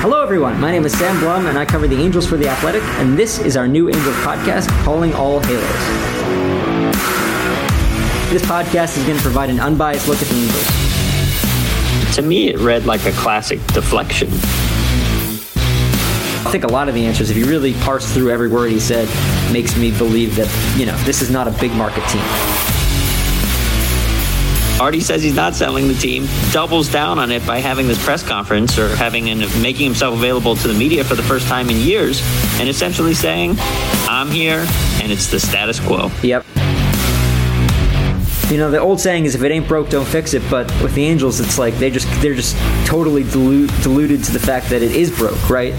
Hello, everyone. My name is Sam Blum, and I cover the Angels for The Athletic, and this is our new Angels podcast, Calling All Halos. This podcast is going to provide an unbiased look at the Angels. To me, it read like a classic deflection. I think a lot of the answers, if you really parse through every word he said, makes me believe that, you know, this is not a big market team. Artie says he's not selling the team, doubles down on it by having this press conference or having and making himself available to the media for the first time in years, and essentially saying, "I'm here, and it's the status quo." Yep. You know, the old saying is, "If it ain't broke, don't fix it." But with the Angels, it's like they just they're just totally dilute, deluded to the fact that it is broke, right?